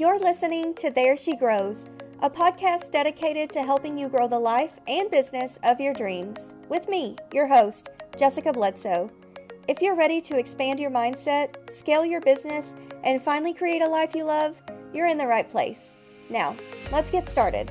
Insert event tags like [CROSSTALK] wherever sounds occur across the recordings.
You're listening to There She Grows, a podcast dedicated to helping you grow the life and business of your dreams. With me, your host, Jessica Bledsoe. If you're ready to expand your mindset, scale your business, and finally create a life you love, you're in the right place. Now, let's get started.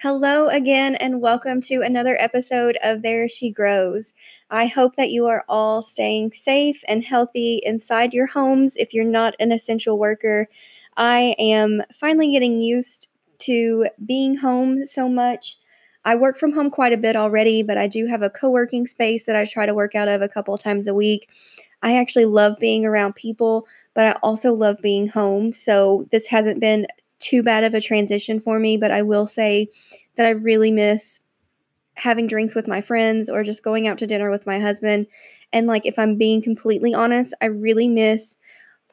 Hello again, and welcome to another episode of There She Grows. I hope that you are all staying safe and healthy inside your homes if you're not an essential worker. I am finally getting used to being home so much. I work from home quite a bit already, but I do have a co working space that I try to work out of a couple times a week. I actually love being around people, but I also love being home. So this hasn't been too bad of a transition for me, but I will say that I really miss having drinks with my friends or just going out to dinner with my husband. And like, if I'm being completely honest, I really miss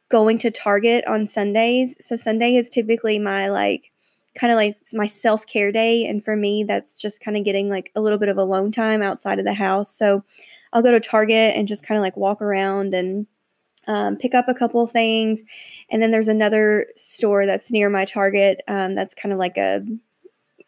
going to Target on Sundays. So, Sunday is typically my like, kind of like my self care day. And for me, that's just kind of getting like a little bit of alone time outside of the house. So, I'll go to Target and just kind of like walk around and um, pick up a couple of things. And then there's another store that's near my Target um, that's kind of like a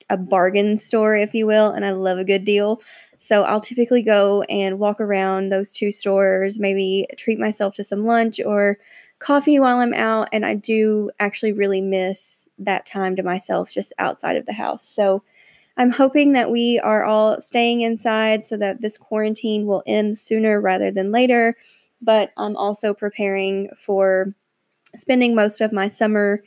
a bargain store, if you will, and I love a good deal. So I'll typically go and walk around those two stores, maybe treat myself to some lunch or coffee while I'm out. And I do actually really miss that time to myself just outside of the house. So I'm hoping that we are all staying inside so that this quarantine will end sooner rather than later but I'm also preparing for spending most of my summer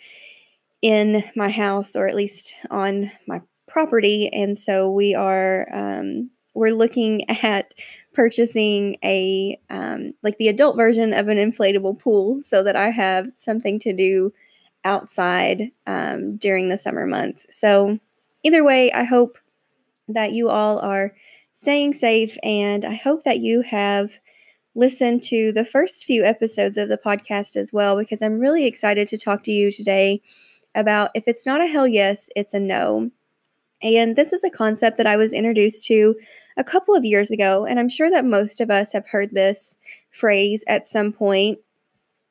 in my house or at least on my property. And so we are um, we're looking [LAUGHS] at purchasing a um, like the adult version of an inflatable pool so that i have something to do outside um, during the summer months. So either way i hope that you all are staying safe and i hope that you have listen to the first few episodes of the podcast as well, because I'm really excited to talk to you today about if it's not a hell yes, it's a no. And this is a concept that I was introduced to a couple of years ago, and I'm sure that most of us have heard this phrase at some point.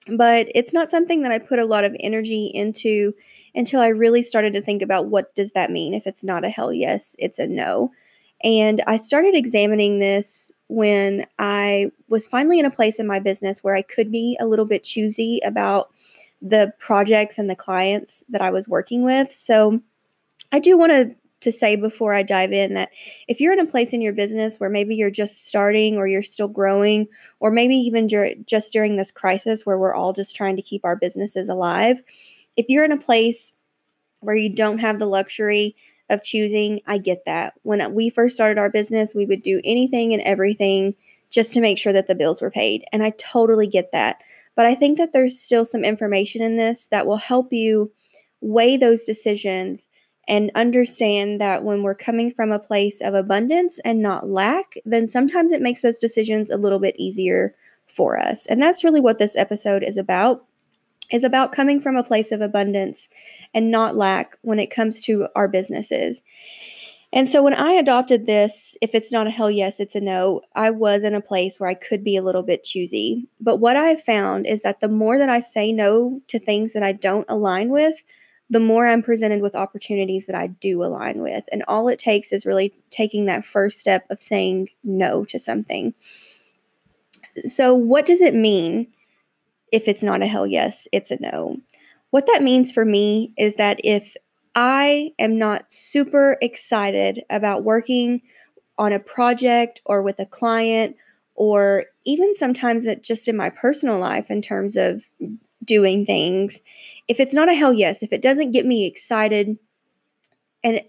But it's not something that I put a lot of energy into until I really started to think about what does that mean if it's not a hell yes, it's a no. And I started examining this when I was finally in a place in my business where I could be a little bit choosy about the projects and the clients that I was working with. So I do want to to say before I dive in that if you're in a place in your business where maybe you're just starting or you're still growing or maybe even dur- just during this crisis where we're all just trying to keep our businesses alive, if you're in a place where you don't have the luxury of choosing, I get that. When we first started our business, we would do anything and everything just to make sure that the bills were paid. And I totally get that. But I think that there's still some information in this that will help you weigh those decisions and understand that when we're coming from a place of abundance and not lack, then sometimes it makes those decisions a little bit easier for us. And that's really what this episode is about is about coming from a place of abundance and not lack when it comes to our businesses. And so when I adopted this, if it's not a hell yes, it's a no, I was in a place where I could be a little bit choosy. But what I've found is that the more that I say no to things that I don't align with, the more I'm presented with opportunities that I do align with. And all it takes is really taking that first step of saying no to something. So, what does it mean if it's not a hell yes, it's a no. What that means for me is that if I am not super excited about working on a project or with a client, or even sometimes just in my personal life in terms of doing things, if it's not a hell yes, if it doesn't get me excited, and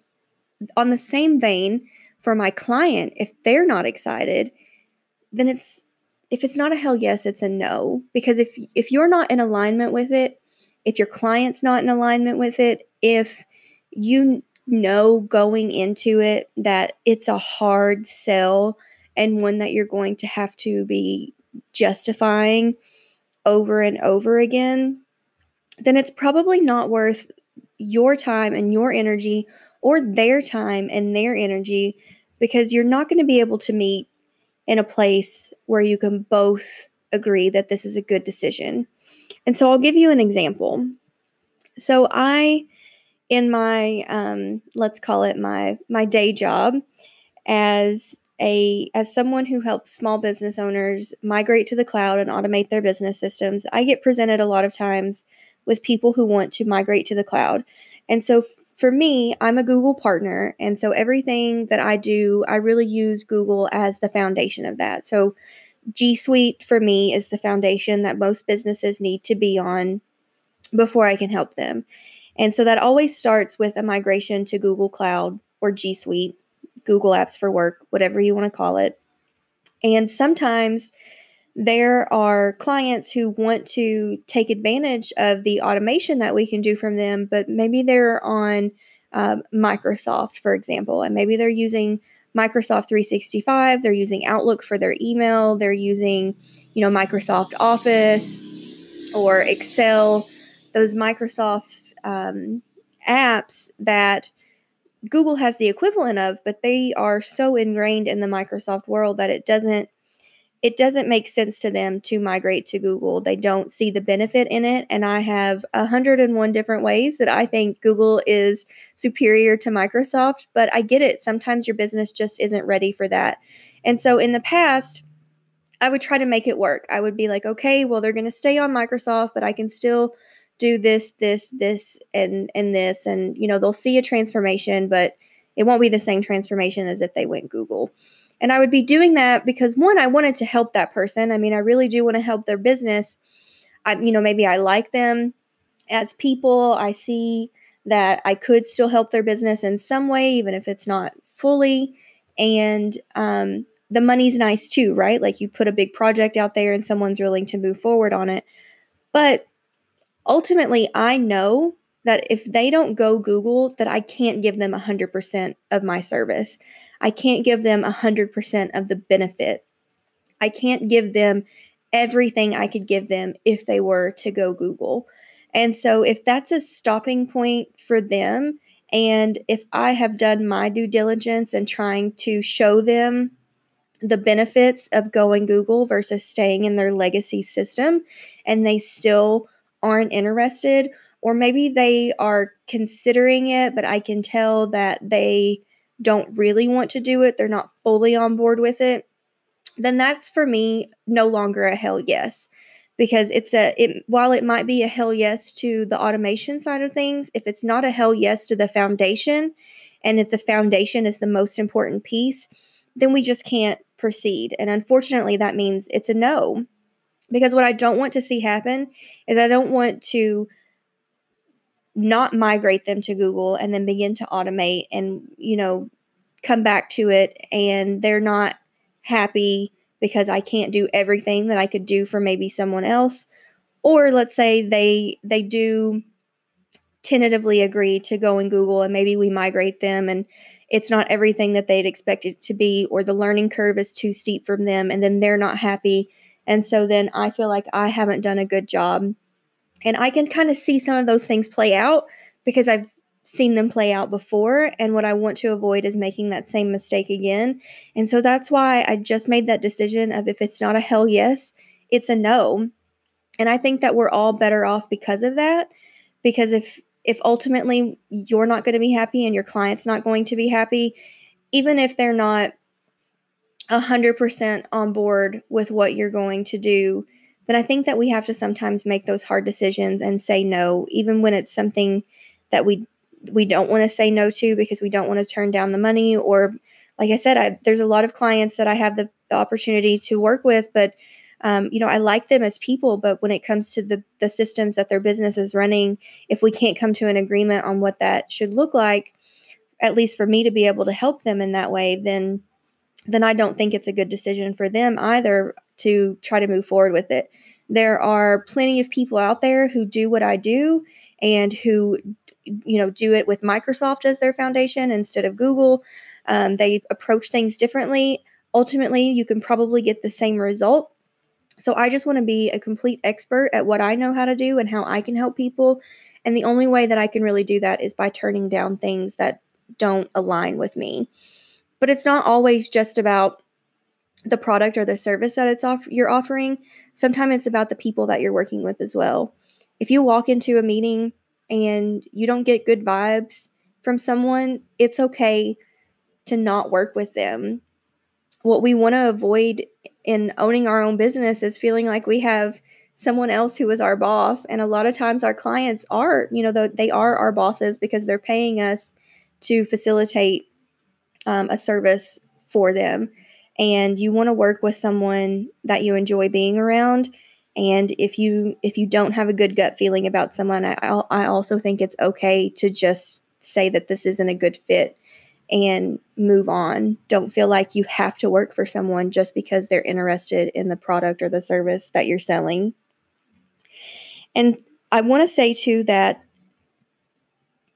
on the same vein, for my client, if they're not excited, then it's if it's not a hell yes, it's a no. Because if if you're not in alignment with it, if your client's not in alignment with it, if you know going into it that it's a hard sell and one that you're going to have to be justifying over and over again, then it's probably not worth your time and your energy or their time and their energy because you're not going to be able to meet in a place where you can both agree that this is a good decision. And so I'll give you an example. So I in my um, let's call it my my day job as a as someone who helps small business owners migrate to the cloud and automate their business systems i get presented a lot of times with people who want to migrate to the cloud and so for me i'm a google partner and so everything that i do i really use google as the foundation of that so g suite for me is the foundation that most businesses need to be on before i can help them and so that always starts with a migration to Google Cloud or G Suite, Google Apps for Work, whatever you want to call it. And sometimes there are clients who want to take advantage of the automation that we can do from them, but maybe they're on um, Microsoft, for example, and maybe they're using Microsoft 365, they're using Outlook for their email, they're using, you know, Microsoft Office or Excel, those Microsoft um, apps that Google has the equivalent of, but they are so ingrained in the Microsoft world that it doesn't it doesn't make sense to them to migrate to Google. They don't see the benefit in it. And I have 101 different ways that I think Google is superior to Microsoft, but I get it. Sometimes your business just isn't ready for that. And so in the past, I would try to make it work. I would be like, okay, well, they're going to stay on Microsoft, but I can still do this, this, this, and and this, and you know they'll see a transformation, but it won't be the same transformation as if they went Google. And I would be doing that because one, I wanted to help that person. I mean, I really do want to help their business. I, you know, maybe I like them as people. I see that I could still help their business in some way, even if it's not fully. And um, the money's nice too, right? Like you put a big project out there and someone's willing to move forward on it. But ultimately I know that if they don't go Google, that I can't give them 100% of my service. I can't give them 100% of the benefit. I can't give them everything I could give them if they were to go Google. And so, if that's a stopping point for them, and if I have done my due diligence and trying to show them the benefits of going Google versus staying in their legacy system, and they still aren't interested, or maybe they are considering it, but I can tell that they don't really want to do it, they're not fully on board with it, then that's for me no longer a hell yes. Because it's a it while it might be a hell yes to the automation side of things, if it's not a hell yes to the foundation, and if the foundation is the most important piece, then we just can't proceed. And unfortunately, that means it's a no. Because what I don't want to see happen is I don't want to not migrate them to Google and then begin to automate and, you know, come back to it and they're not happy because I can't do everything that I could do for maybe someone else or let's say they they do tentatively agree to go in Google and maybe we migrate them and it's not everything that they'd expected to be or the learning curve is too steep from them and then they're not happy and so then I feel like I haven't done a good job. And I can kind of see some of those things play out because I've seen them play out before. And what I want to avoid is making that same mistake again. And so that's why I just made that decision of if it's not a hell yes, it's a no. And I think that we're all better off because of that. Because if if ultimately you're not going to be happy and your client's not going to be happy, even if they're not 100% on board with what you're going to do, then I think that we have to sometimes make those hard decisions and say no, even when it's something that we we don't want to say no to because we don't want to turn down the money or like I said, I, there's a lot of clients that I have the, the opportunity to work with, but um, you know, I like them as people, but when it comes to the the systems that their business is running, if we can't come to an agreement on what that should look like, at least for me to be able to help them in that way, then then I don't think it's a good decision for them either to try to move forward with it. There are plenty of people out there who do what I do and who you know do it with Microsoft as their foundation instead of Google. Um, they approach things differently. Ultimately, you can probably get the same result. So I just want to be a complete expert at what I know how to do and how I can help people. And the only way that I can really do that is by turning down things that don't align with me. But it's not always just about the product or the service that it's off you're offering, sometimes it's about the people that you're working with as well. If you walk into a meeting and you don't get good vibes from someone, it's okay to not work with them. What we want to avoid in owning our own business is feeling like we have someone else who is our boss and a lot of times our clients are you know they are our bosses because they're paying us to facilitate um, a service for them and you want to work with someone that you enjoy being around. And if you if you don't have a good gut feeling about someone i, I also think it's okay to just say that this isn't a good fit and move on. Don't feel like you have to work for someone just because they're interested in the product or the service that you're selling. And I want to say too that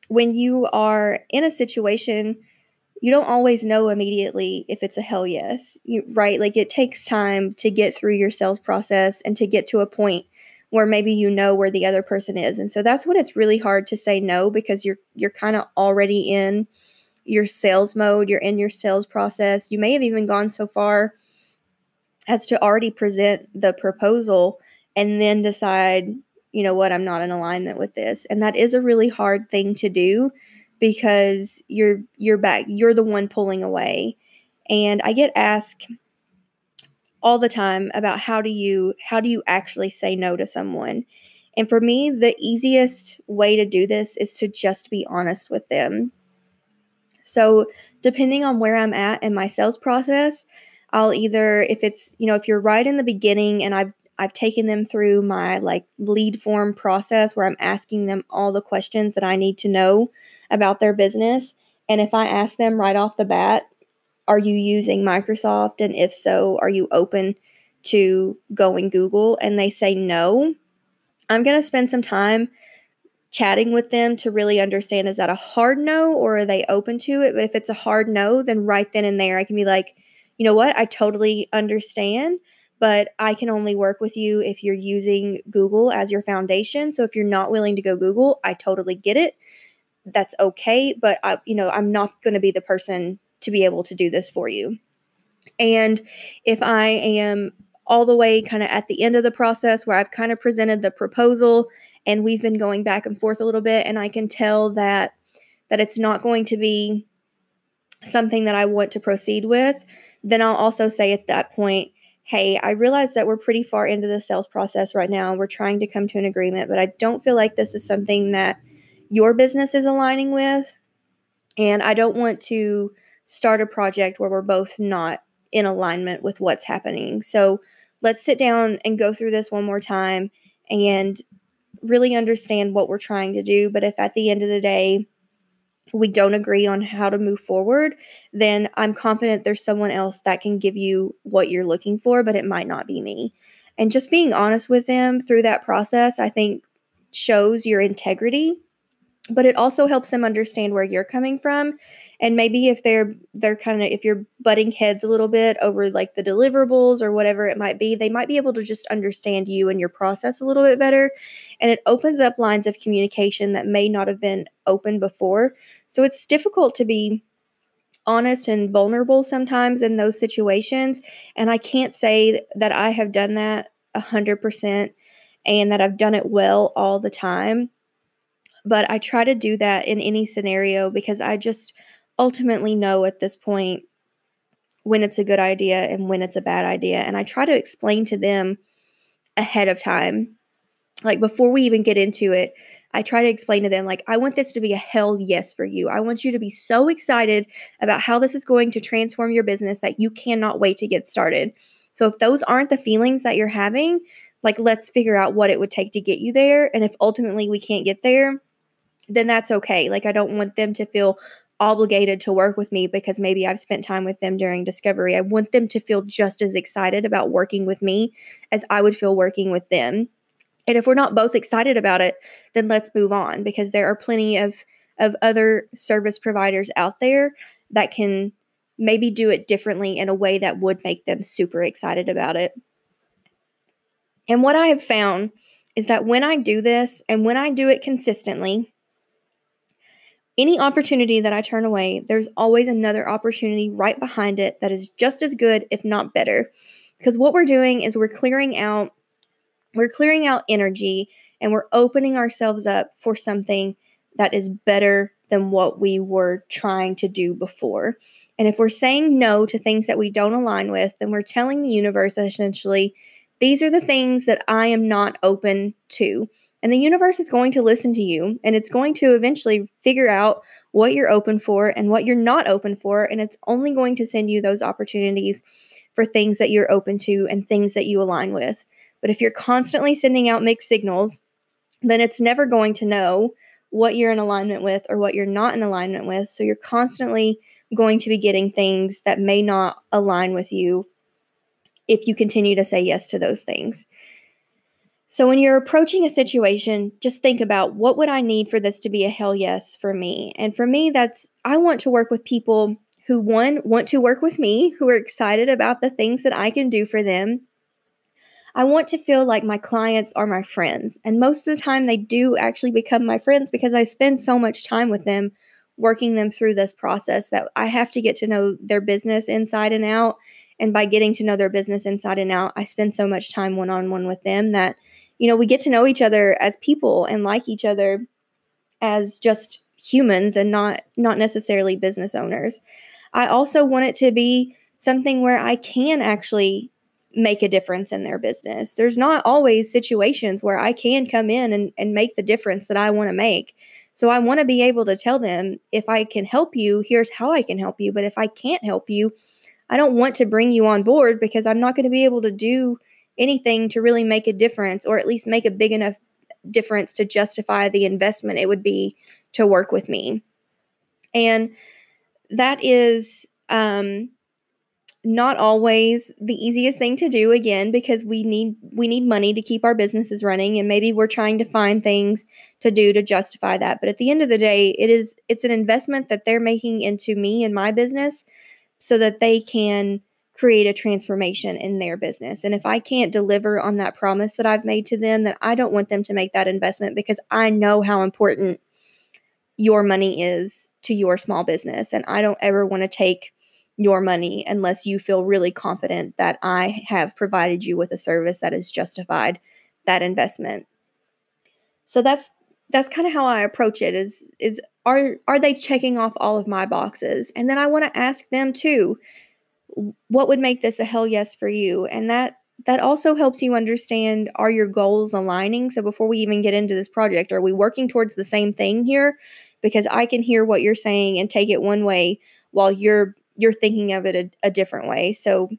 when you are in a situation, you don't always know immediately if it's a hell yes, you, right? Like it takes time to get through your sales process and to get to a point where maybe you know where the other person is. And so that's when it's really hard to say no because you're you're kind of already in your sales mode, you're in your sales process. You may have even gone so far as to already present the proposal and then decide you know what, I'm not in alignment with this. And that is a really hard thing to do because you're you're back, you're the one pulling away. And I get asked all the time about how do you how do you actually say no to someone? And for me, the easiest way to do this is to just be honest with them. So, depending on where I'm at in my sales process, I'll either if it's, you know, if you're right in the beginning and I've I've taken them through my like lead form process where I'm asking them all the questions that I need to know about their business. And if I ask them right off the bat, are you using Microsoft? And if so, are you open to going Google? And they say no, I'm going to spend some time chatting with them to really understand is that a hard no or are they open to it? But if it's a hard no, then right then and there, I can be like, you know what? I totally understand but I can only work with you if you're using Google as your foundation. So if you're not willing to go Google, I totally get it. That's okay, but I you know, I'm not going to be the person to be able to do this for you. And if I am all the way kind of at the end of the process where I've kind of presented the proposal and we've been going back and forth a little bit and I can tell that that it's not going to be something that I want to proceed with, then I'll also say at that point, hey, I realize that we're pretty far into the sales process right now. We're trying to come to an agreement, but I don't feel like this is something that your business is aligning with. And I don't want to start a project where we're both not in alignment with what's happening. So let's sit down and go through this one more time and really understand what we're trying to do. But if at the end of the day, we don't agree on how to move forward, then I'm confident there's someone else that can give you what you're looking for, but it might not be me. And just being honest with them through that process, I think shows your integrity but it also helps them understand where you're coming from. And maybe if they're they're kind of if you're butting heads a little bit over like the deliverables or whatever it might be they might be able to just understand you and your process a little bit better. And it opens up lines of communication that may not have been open before. So it's difficult to be honest and vulnerable sometimes in those situations. And i can't say that i have done that 100% and that i've done it well all the time but I try to do that in any scenario because I just ultimately know at this point when it's a good idea and when it's a bad idea. And I try to explain to them ahead of time. Like before we even get into it, I try to explain to them, like, I want this to be a hell yes for you. I want you to be so excited about how this is going to transform your business that you cannot wait to get started. So if those aren't the feelings that you're having, like, let's figure out what it would take to get you there. And if ultimately we can't get there, then that's okay. Like, I don't want them to feel obligated to work with me because maybe I've spent time with them during discovery. I want them to feel just as excited about working with me as I would feel working with them. And if we're not both excited about it, then let's move on because there are plenty of of other service providers out there that can maybe do it differently in a way that would make them super excited about it. And what I have found is that when I do this and when I do it consistently, any opportunity that I turn away, there's always another opportunity right behind it that is just as good, if not better. Because what we're doing is we're clearing out we're clearing out energy and we're opening ourselves up for something that is better than what we were trying to do before. And if we're saying no to things that we don't align with, then we're telling the universe essentially, these are the things that I am not open to. And the universe is going to listen to you and it's going to eventually figure out what you're open for and what you're not open for. And it's only going to send you those opportunities for things that you're open to and things that you align with. But if you're constantly sending out mixed signals, then it's never going to know what you're in alignment with or what you're not in alignment with. So you're constantly going to be getting things that may not align with you if you continue to say yes to those things. So when you're approaching a situation, just think about what would I need for this to be a hell yes for me? And for me, that's I want to work with people who one want to work with me, who are excited about the things that I can do for them. I want to feel like my clients are my friends. And most of the time they do actually become my friends because I spend so much time with them working them through this process that I have to get to know their business inside and out. And by getting to know their business inside and out, I spend so much time one on one with them that you know, we get to know each other as people and like each other as just humans and not not necessarily business owners. I also want it to be something where I can actually make a difference in their business. There's not always situations where I can come in and, and make the difference that I want to make. So I want to be able to tell them if I can help you, here's how I can help you. But if I can't help you, I don't want to bring you on board because I'm not going to be able to do anything to really make a difference or at least make a big enough difference to justify the investment it would be to work with me. And that is um, not always the easiest thing to do again because we need we need money to keep our businesses running and maybe we're trying to find things to do to justify that but at the end of the day it is it's an investment that they're making into me and my business so that they can create a transformation in their business. And if I can't deliver on that promise that I've made to them, then I don't want them to make that investment because I know how important your money is to your small business. And I don't ever want to take your money unless you feel really confident that I have provided you with a service that has justified that investment. So that's that's kind of how I approach it is is are are they checking off all of my boxes? And then I want to ask them too, what would make this a hell yes for you? And that that also helps you understand are your goals aligning? So before we even get into this project, are we working towards the same thing here? Because I can hear what you're saying and take it one way while you're you're thinking of it a, a different way. So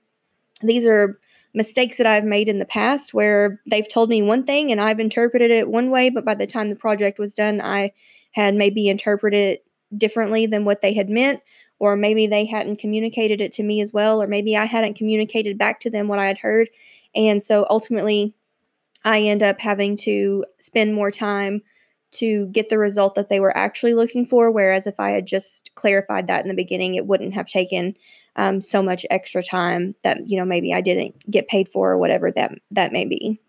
these are mistakes that I've made in the past where they've told me one thing and I've interpreted it one way, but by the time the project was done, I had maybe interpreted it differently than what they had meant or maybe they hadn't communicated it to me as well, or maybe I hadn't communicated back to them what I had heard. And so ultimately, I end up having to spend more time to get the result that they were actually looking for. Whereas if I had just clarified that in the beginning, it wouldn't have taken um, so much extra time that you know maybe I didn't get paid for or whatever that that may be.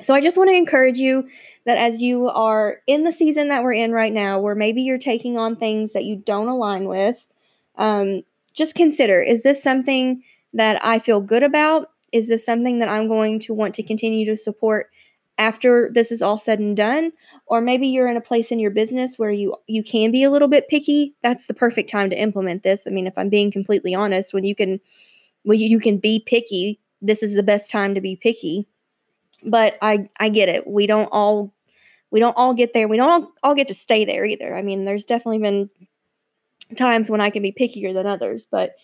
So I just want to encourage you that as you are in the season that we're in right now, where maybe you're taking on things that you don't align with, um, just consider is this something that I feel good about? Is this something that I'm going to want to continue to support after this is all said and done? Or maybe you're in a place in your business where you you can be a little bit picky. That's the perfect time to implement this. I mean, if I'm being completely honest, when you can when you, can be picky, this is the best time to be picky. But I I get it. We don't all we don't all get there. We don't all, all get to stay there either. I mean, there's definitely been times when I can be pickier than others, but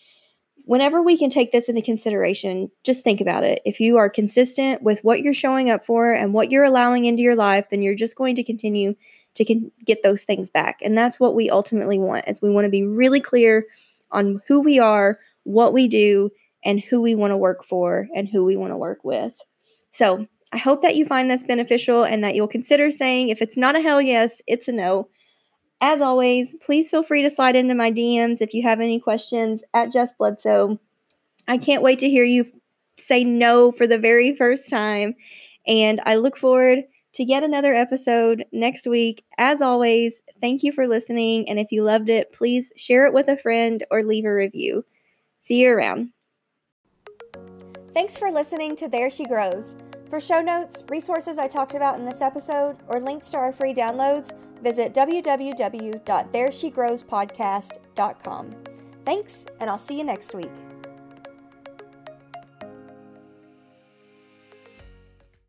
whenever we can take this into consideration, just think about it. If you are consistent with what you're showing up for and what you're allowing into your life, then you're just going to continue to con- get those things back. And that's what we ultimately want is we want to be really clear on who we are, what we do, and who we want to work for and who we want to work with. So, I hope that you find this beneficial and that you'll consider saying if it's not a hell yes, it's a no. As always, please feel free to slide into my DMs if you have any questions at Jess Bledsoe. I can't wait to hear you say no for the very first time. And I look forward to yet another episode next week. As always, thank you for listening. And if you loved it, please share it with a friend or leave a review. See you around. Thanks for listening to There She Grows. For show notes, resources I talked about in this episode, or links to our free downloads, visit www.thereshegrowspodcast.com. Thanks, and I'll see you next week.